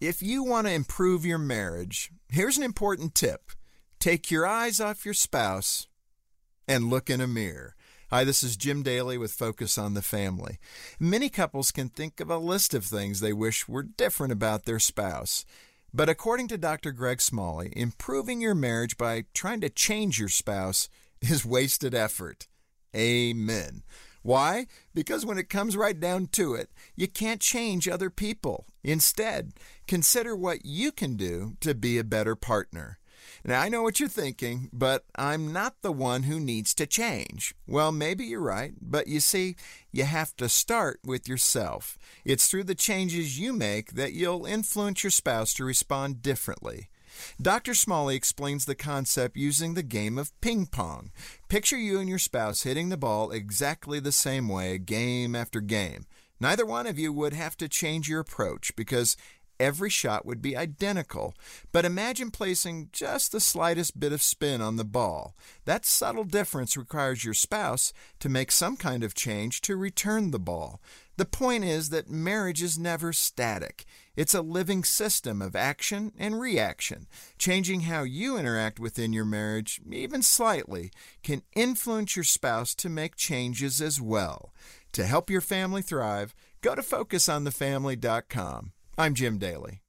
If you want to improve your marriage, here's an important tip take your eyes off your spouse and look in a mirror. Hi, this is Jim Daly with Focus on the Family. Many couples can think of a list of things they wish were different about their spouse. But according to Dr. Greg Smalley, improving your marriage by trying to change your spouse is wasted effort. Amen. Why? Because when it comes right down to it, you can't change other people. Instead, consider what you can do to be a better partner. Now, I know what you're thinking, but I'm not the one who needs to change. Well, maybe you're right, but you see, you have to start with yourself. It's through the changes you make that you'll influence your spouse to respond differently. Dr. Smalley explains the concept using the game of ping pong. Picture you and your spouse hitting the ball exactly the same way, game after game. Neither one of you would have to change your approach because every shot would be identical. But imagine placing just the slightest bit of spin on the ball. That subtle difference requires your spouse to make some kind of change to return the ball. The point is that marriage is never static. It's a living system of action and reaction. Changing how you interact within your marriage, even slightly, can influence your spouse to make changes as well. To help your family thrive, go to focusonthefamily.com. I'm Jim Daly.